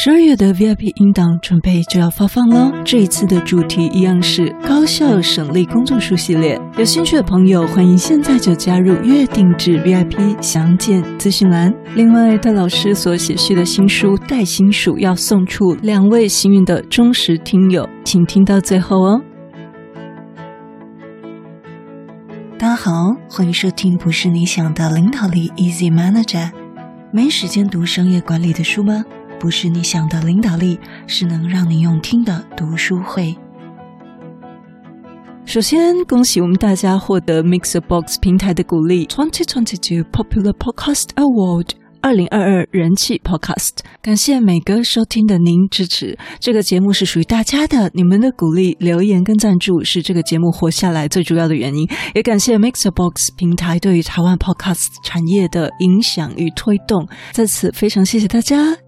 十二月的 VIP 音档准备就要发放喽！这一次的主题一样是高效省力工作书系列。有兴趣的朋友，欢迎现在就加入月定制 VIP，详见资讯栏。另外，戴老师所写序的新书《带心术》要送出两位幸运的忠实听友，请听到最后哦。大家好，欢迎收听《不是你想的领导力》，Easy Manager。没时间读商业管理的书吗？不是你想的领导力，是能让你用听的读书会。首先，恭喜我们大家获得 MixerBox 平台的鼓励，Twenty Twenty Two Popular Podcast Award 二零二二人气 Podcast。感谢每个收听的您支持，这个节目是属于大家的，你们的鼓励、留言跟赞助是这个节目活下来最主要的原因。也感谢 MixerBox 平台对于台湾 Podcast 产业的影响与推动，在此非常谢谢大家。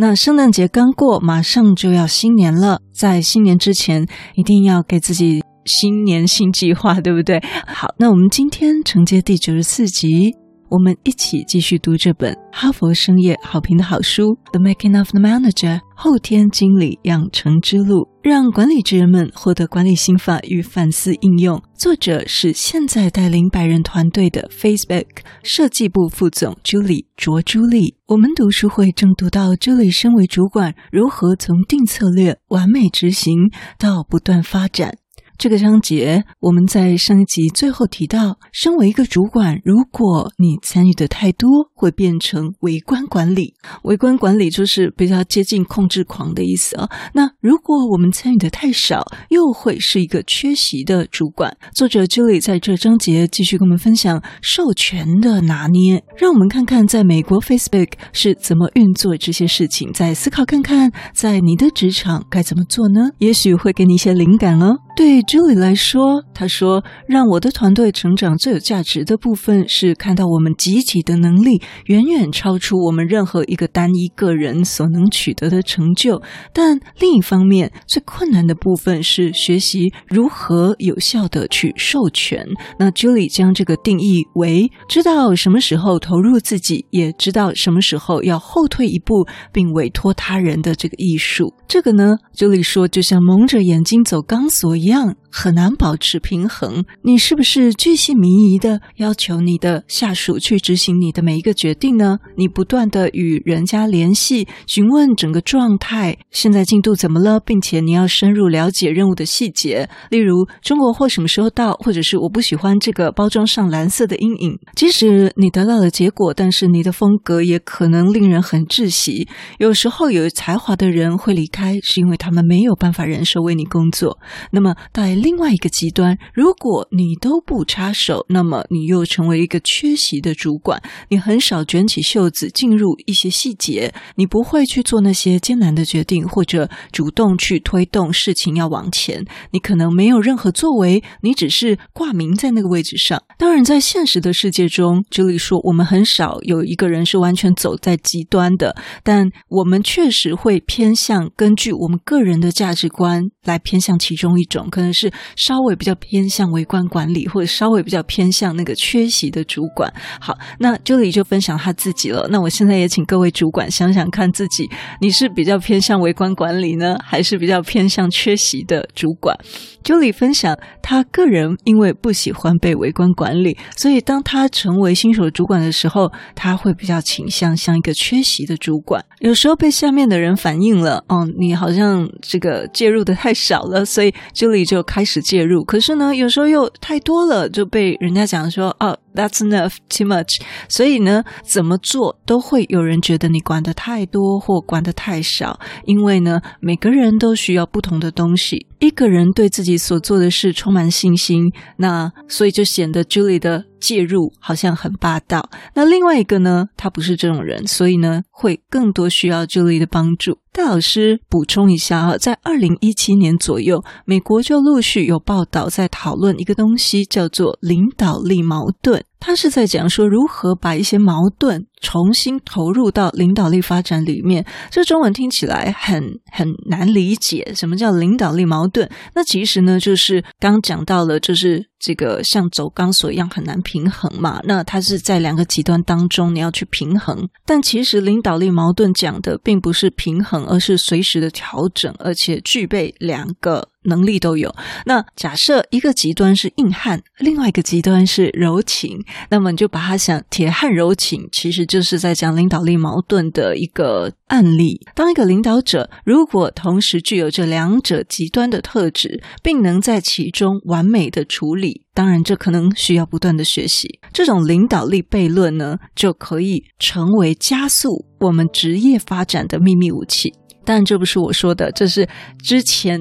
那圣诞节刚过，马上就要新年了。在新年之前，一定要给自己新年新计划，对不对？好，那我们今天承接第九十四集。我们一起继续读这本哈佛商业好评的好书《The Making of the Manager》后天经理养成之路，让管理职人们获得管理心法与反思应用。作者是现在带领百人团队的 Facebook 设计部副总朱莉卓朱莉。我们读书会正读到朱莉身为主管如何从定策略、完美执行到不断发展。这个章节，我们在上一集最后提到，身为一个主管，如果你参与的太多，会变成围观管理。围观管理就是比较接近控制狂的意思啊。那如果我们参与的太少，又会是一个缺席的主管。作者 Julie 在这章节继续跟我们分享授权的拿捏，让我们看看在美国 Facebook 是怎么运作这些事情，再思考看看在你的职场该怎么做呢？也许会给你一些灵感哦。对 Julie 来说，他说：“让我的团队成长最有价值的部分是看到我们集体的能力远远超出我们任何一个单一个人所能取得的成就。但另一方面，最困难的部分是学习如何有效地去授权。那 Julie 将这个定义为：知道什么时候投入自己，也知道什么时候要后退一步，并委托他人的这个艺术。这个呢，Julie 说，就像蒙着眼睛走钢索一样样。”很难保持平衡。你是不是巨细靡遗的要求你的下属去执行你的每一个决定呢？你不断的与人家联系，询问整个状态，现在进度怎么了，并且你要深入了解任务的细节，例如中国货什么时候到，或者是我不喜欢这个包装上蓝色的阴影。即使你得到了结果，但是你的风格也可能令人很窒息。有时候有才华的人会离开，是因为他们没有办法忍受为你工作。那么。在另外一个极端，如果你都不插手，那么你又成为一个缺席的主管。你很少卷起袖子进入一些细节，你不会去做那些艰难的决定，或者主动去推动事情要往前。你可能没有任何作为，你只是挂名在那个位置上。当然，在现实的世界中，这里说我们很少有一个人是完全走在极端的，但我们确实会偏向根据我们个人的价值观来偏向其中一种。可能是稍微比较偏向微观管理，或者稍微比较偏向那个缺席的主管。好，那 Julie 就分享他自己了。那我现在也请各位主管想想看自己，你是比较偏向微观管理呢，还是比较偏向缺席的主管？Julie 分享他个人因为不喜欢被微观管理，所以当他成为新手主管的时候，他会比较倾向像一个缺席的主管。有时候被下面的人反映了，哦，你好像这个介入的太少了，所以就这里就开始介入，可是呢，有时候又太多了，就被人家讲说哦，That's enough, too much。所以呢，怎么做都会有人觉得你管的太多或管的太少，因为呢，每个人都需要不同的东西。一个人对自己所做的事充满信心，那所以就显得 Julie 的介入好像很霸道。那另外一个呢，他不是这种人，所以呢，会更多需要 Julie 的帮助。戴老师补充一下啊，在二零一七年左右，美国就陆续有报道在讨论一个东西，叫做领导力矛盾。他是在讲说如何把一些矛盾重新投入到领导力发展里面。这中文听起来很很难理解，什么叫领导力矛盾？那其实呢，就是刚讲到了，就是这个像走钢索一样很难平衡嘛。那它是在两个极端当中，你要去平衡。但其实领导力矛盾讲的并不是平衡，而是随时的调整，而且具备两个。能力都有。那假设一个极端是硬汉，另外一个极端是柔情，那么你就把它想铁汉柔情，其实就是在讲领导力矛盾的一个案例。当一个领导者如果同时具有这两者极端的特质，并能在其中完美的处理，当然这可能需要不断的学习。这种领导力悖论呢，就可以成为加速我们职业发展的秘密武器。但，这不是我说的，这是之前。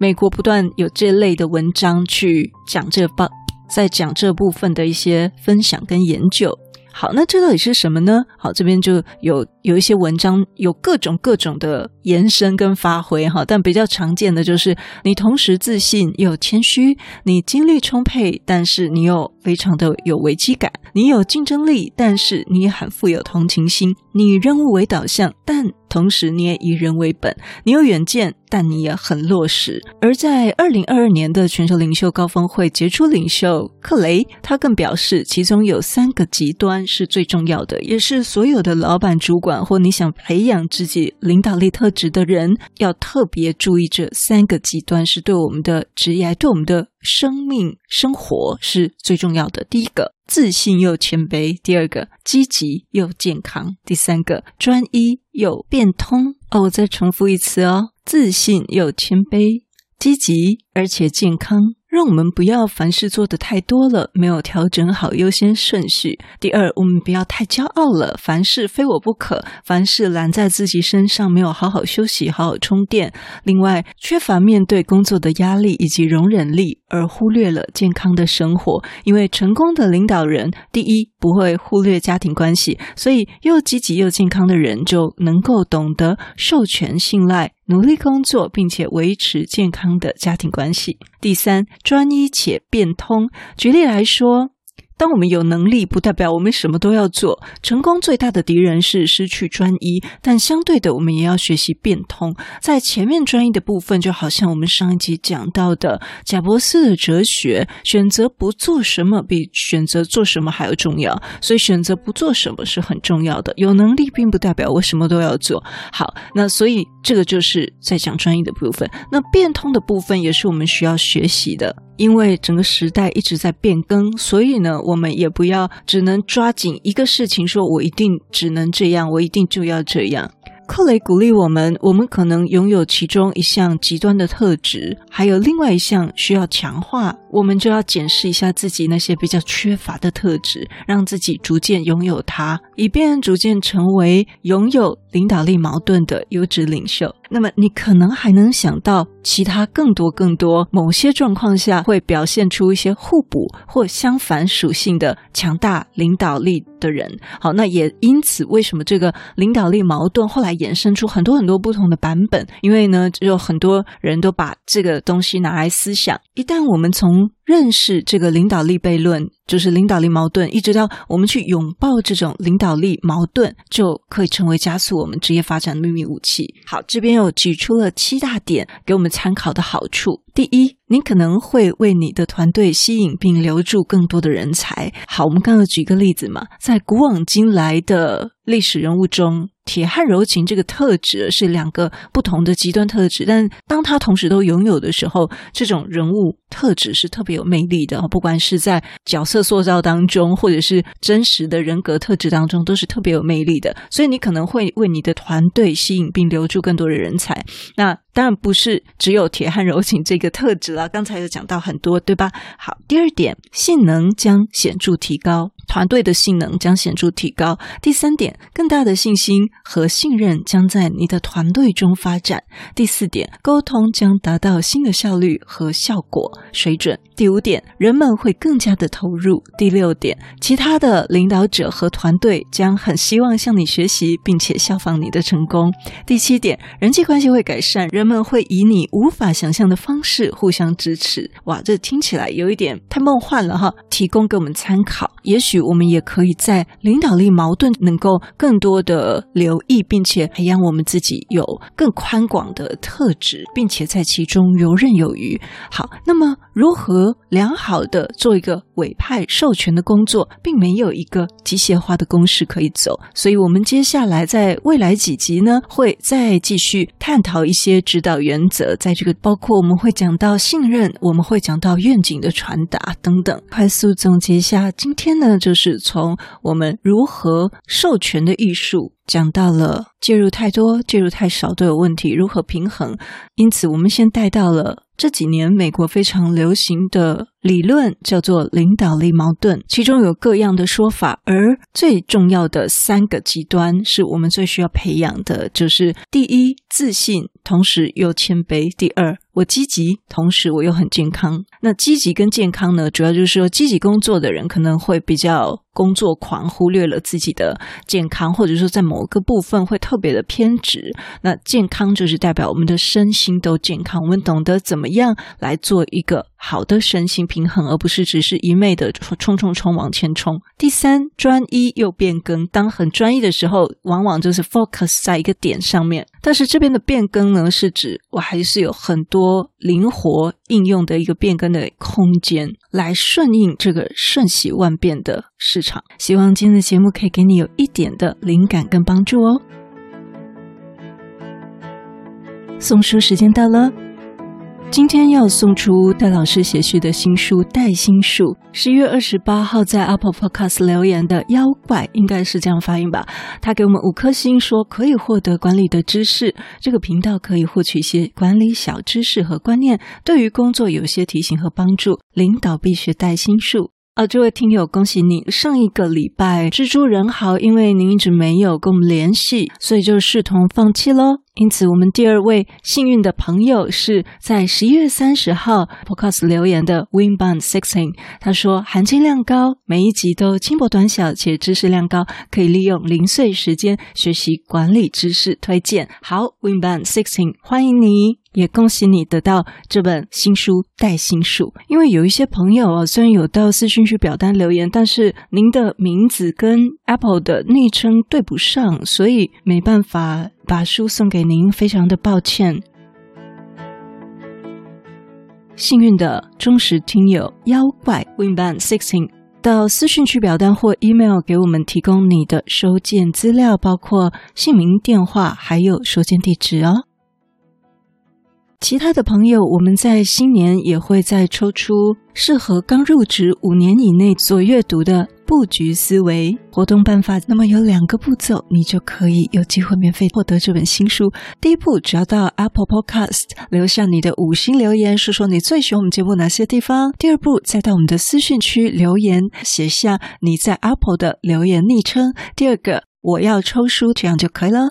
美国不断有这类的文章去讲这部，在讲这部分的一些分享跟研究。好，那这到底是什么呢？好，这边就有有一些文章有各种各种的延伸跟发挥哈，但比较常见的就是你同时自信又谦虚，你精力充沛，但是你又非常的有危机感，你有竞争力，但是你也很富有同情心，你任务为导向，但同时你也以人为本，你有远见。但你也很落实。而在二零二二年的全球领袖高峰会，杰出领袖克雷他更表示，其中有三个极端是最重要的，也是所有的老板、主管或你想培养自己领导力特质的人要特别注意。这三个极端是对我们的职业、对我们的生命、生活是最重要的。第一个，自信又谦卑；第二个，积极又健康；第三个，专一又变通。哦，我再重复一次哦。自信又谦卑，积极而且健康。让我们不要凡事做得太多了，没有调整好优先顺序。第二，我们不要太骄傲了，凡事非我不可，凡事揽在自己身上，没有好好休息、好好充电。另外，缺乏面对工作的压力以及容忍力，而忽略了健康的生活。因为成功的领导人，第一不会忽略家庭关系，所以又积极又健康的人就能够懂得授权、信赖。努力工作，并且维持健康的家庭关系。第三，专一且变通。举例来说。当我们有能力，不代表我们什么都要做。成功最大的敌人是失去专一，但相对的，我们也要学习变通。在前面专一的部分，就好像我们上一集讲到的贾伯斯的哲学：选择不做什么比选择做什么还要重要。所以，选择不做什么是很重要的。有能力并不代表我什么都要做。好，那所以这个就是在讲专一的部分。那变通的部分也是我们需要学习的。因为整个时代一直在变更，所以呢，我们也不要只能抓紧一个事情，说我一定只能这样，我一定就要这样。克雷鼓励我们，我们可能拥有其中一项极端的特质，还有另外一项需要强化，我们就要检视一下自己那些比较缺乏的特质，让自己逐渐拥有它，以便逐渐成为拥有领导力矛盾的优质领袖。那么你可能还能想到其他更多更多，某些状况下会表现出一些互补或相反属性的强大领导力的人。好，那也因此，为什么这个领导力矛盾后来衍生出很多很多不同的版本？因为呢，就有很多人都把这个东西拿来思想。一旦我们从认识这个领导力悖论，就是领导力矛盾，一直到我们去拥抱这种领导力矛盾，就可以成为加速我们职业发展的秘密武器。好，这边又举出了七大点给我们参考的好处。第一，你可能会为你的团队吸引并留住更多的人才。好，我们刚刚举一个例子嘛，在古往今来的历史人物中，铁汉柔情这个特质是两个不同的极端特质，但当他同时都拥有的时候，这种人物特质是特别有魅力的。不管是在角色塑造当中，或者是真实的人格特质当中，都是特别有魅力的。所以你可能会为你的团队吸引并留住更多的人才。那当然不是只有铁汉柔情这个特质了，刚才有讲到很多，对吧？好，第二点，性能将显著提高。团队的性能将显著提高。第三点，更大的信心和信任将在你的团队中发展。第四点，沟通将达到新的效率和效果水准。第五点，人们会更加的投入。第六点，其他的领导者和团队将很希望向你学习，并且效仿你的成功。第七点，人际关系会改善，人们会以你无法想象的方式互相支持。哇，这听起来有一点太梦幻了哈！提供给我们参考，也许。我们也可以在领导力矛盾能够更多的留意，并且培养我们自己有更宽广的特质，并且在其中游刃有余。好，那么如何良好的做一个委派授权的工作，并没有一个机械化的公式可以走。所以，我们接下来在未来几集呢，会再继续探讨一些指导原则。在这个包括我们会讲到信任，我们会讲到愿景的传达等等。快速总结一下，今天呢，就是从我们如何授权的艺术。讲到了介入太多、介入太少都有问题，如何平衡？因此，我们先带到了这几年美国非常流行的理论，叫做领导力矛盾，其中有各样的说法，而最重要的三个极端是我们最需要培养的，就是第一，自信，同时又谦卑；第二，我积极，同时我又很健康。那积极跟健康呢，主要就是说，积极工作的人可能会比较工作狂，忽略了自己的健康，或者说在某个部分会特别的偏执。那健康就是代表我们的身心都健康，我们懂得怎么样来做一个好的身心平衡，而不是只是一昧的冲冲冲往前冲。第三，专一又变更。当很专一的时候，往往就是 focus 在一个点上面。但是这边的变更呢，是指我还是有很多灵活应用的一个变更的空间，来顺应这个瞬息万变的市场。希望今天的节目可以给你有一点的灵感跟帮助哦。送书时间到了。今天要送出戴老师写序的新书《带心术》。十一月二十八号在 Apple Podcast 留言的妖怪，应该是这样发音吧？他给我们五颗星，说可以获得管理的知识。这个频道可以获取一些管理小知识和观念，对于工作有些提醒和帮助。领导必须带心术。啊，这位听友，恭喜你！上一个礼拜，蜘蛛人豪，因为您一直没有跟我们联系，所以就视同放弃喽。因此，我们第二位幸运的朋友是在十一月三十号 Podcast 留言的 Winband Sixteen。他说，含金量高，每一集都轻薄短小且知识量高，可以利用零碎时间学习管理知识。推荐。好 Winband Sixteen，欢迎你。也恭喜你得到这本新书《带心术》，因为有一些朋友啊，虽然有到私讯区表单留言，但是您的名字跟 Apple 的昵称对不上，所以没办法把书送给您，非常的抱歉。幸运的忠实听友妖怪 Winban Sixteen 到私讯区表单或 email 给我们提供你的收件资料，包括姓名、电话，还有收件地址哦。其他的朋友，我们在新年也会再抽出适合刚入职五年以内所阅读的布局思维活动办法。那么有两个步骤，你就可以有机会免费获得这本新书。第一步，只要到 Apple Podcast 留下你的五星留言，说说你最喜欢我们节目哪些地方。第二步，再到我们的私讯区留言，写下你在 Apple 的留言昵称。第二个，我要抽书，这样就可以了。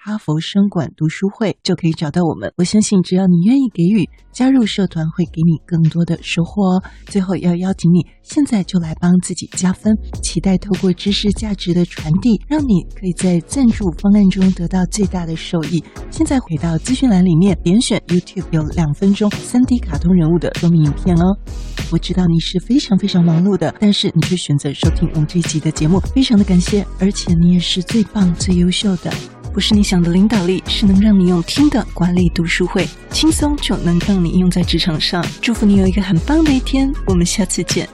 哈佛商管读书会”，就可以找到我们。我相信，只要你愿意给予，加入社团会给你更多的收获哦。最后要邀请你，现在就来帮自自己加分，期待透过知识价值的传递，让你可以在赞助方案中得到最大的受益。现在回到资讯栏里面，点选 YouTube 有两分钟 3D 卡通人物的说明影片哦。我知道你是非常非常忙碌的，但是你却选择收听我们这一集的节目，非常的感谢，而且你也是最棒、最优秀的。不是你想的领导力，是能让你用听的管理读书会，轻松就能让你用在职场上。祝福你有一个很棒的一天，我们下次见。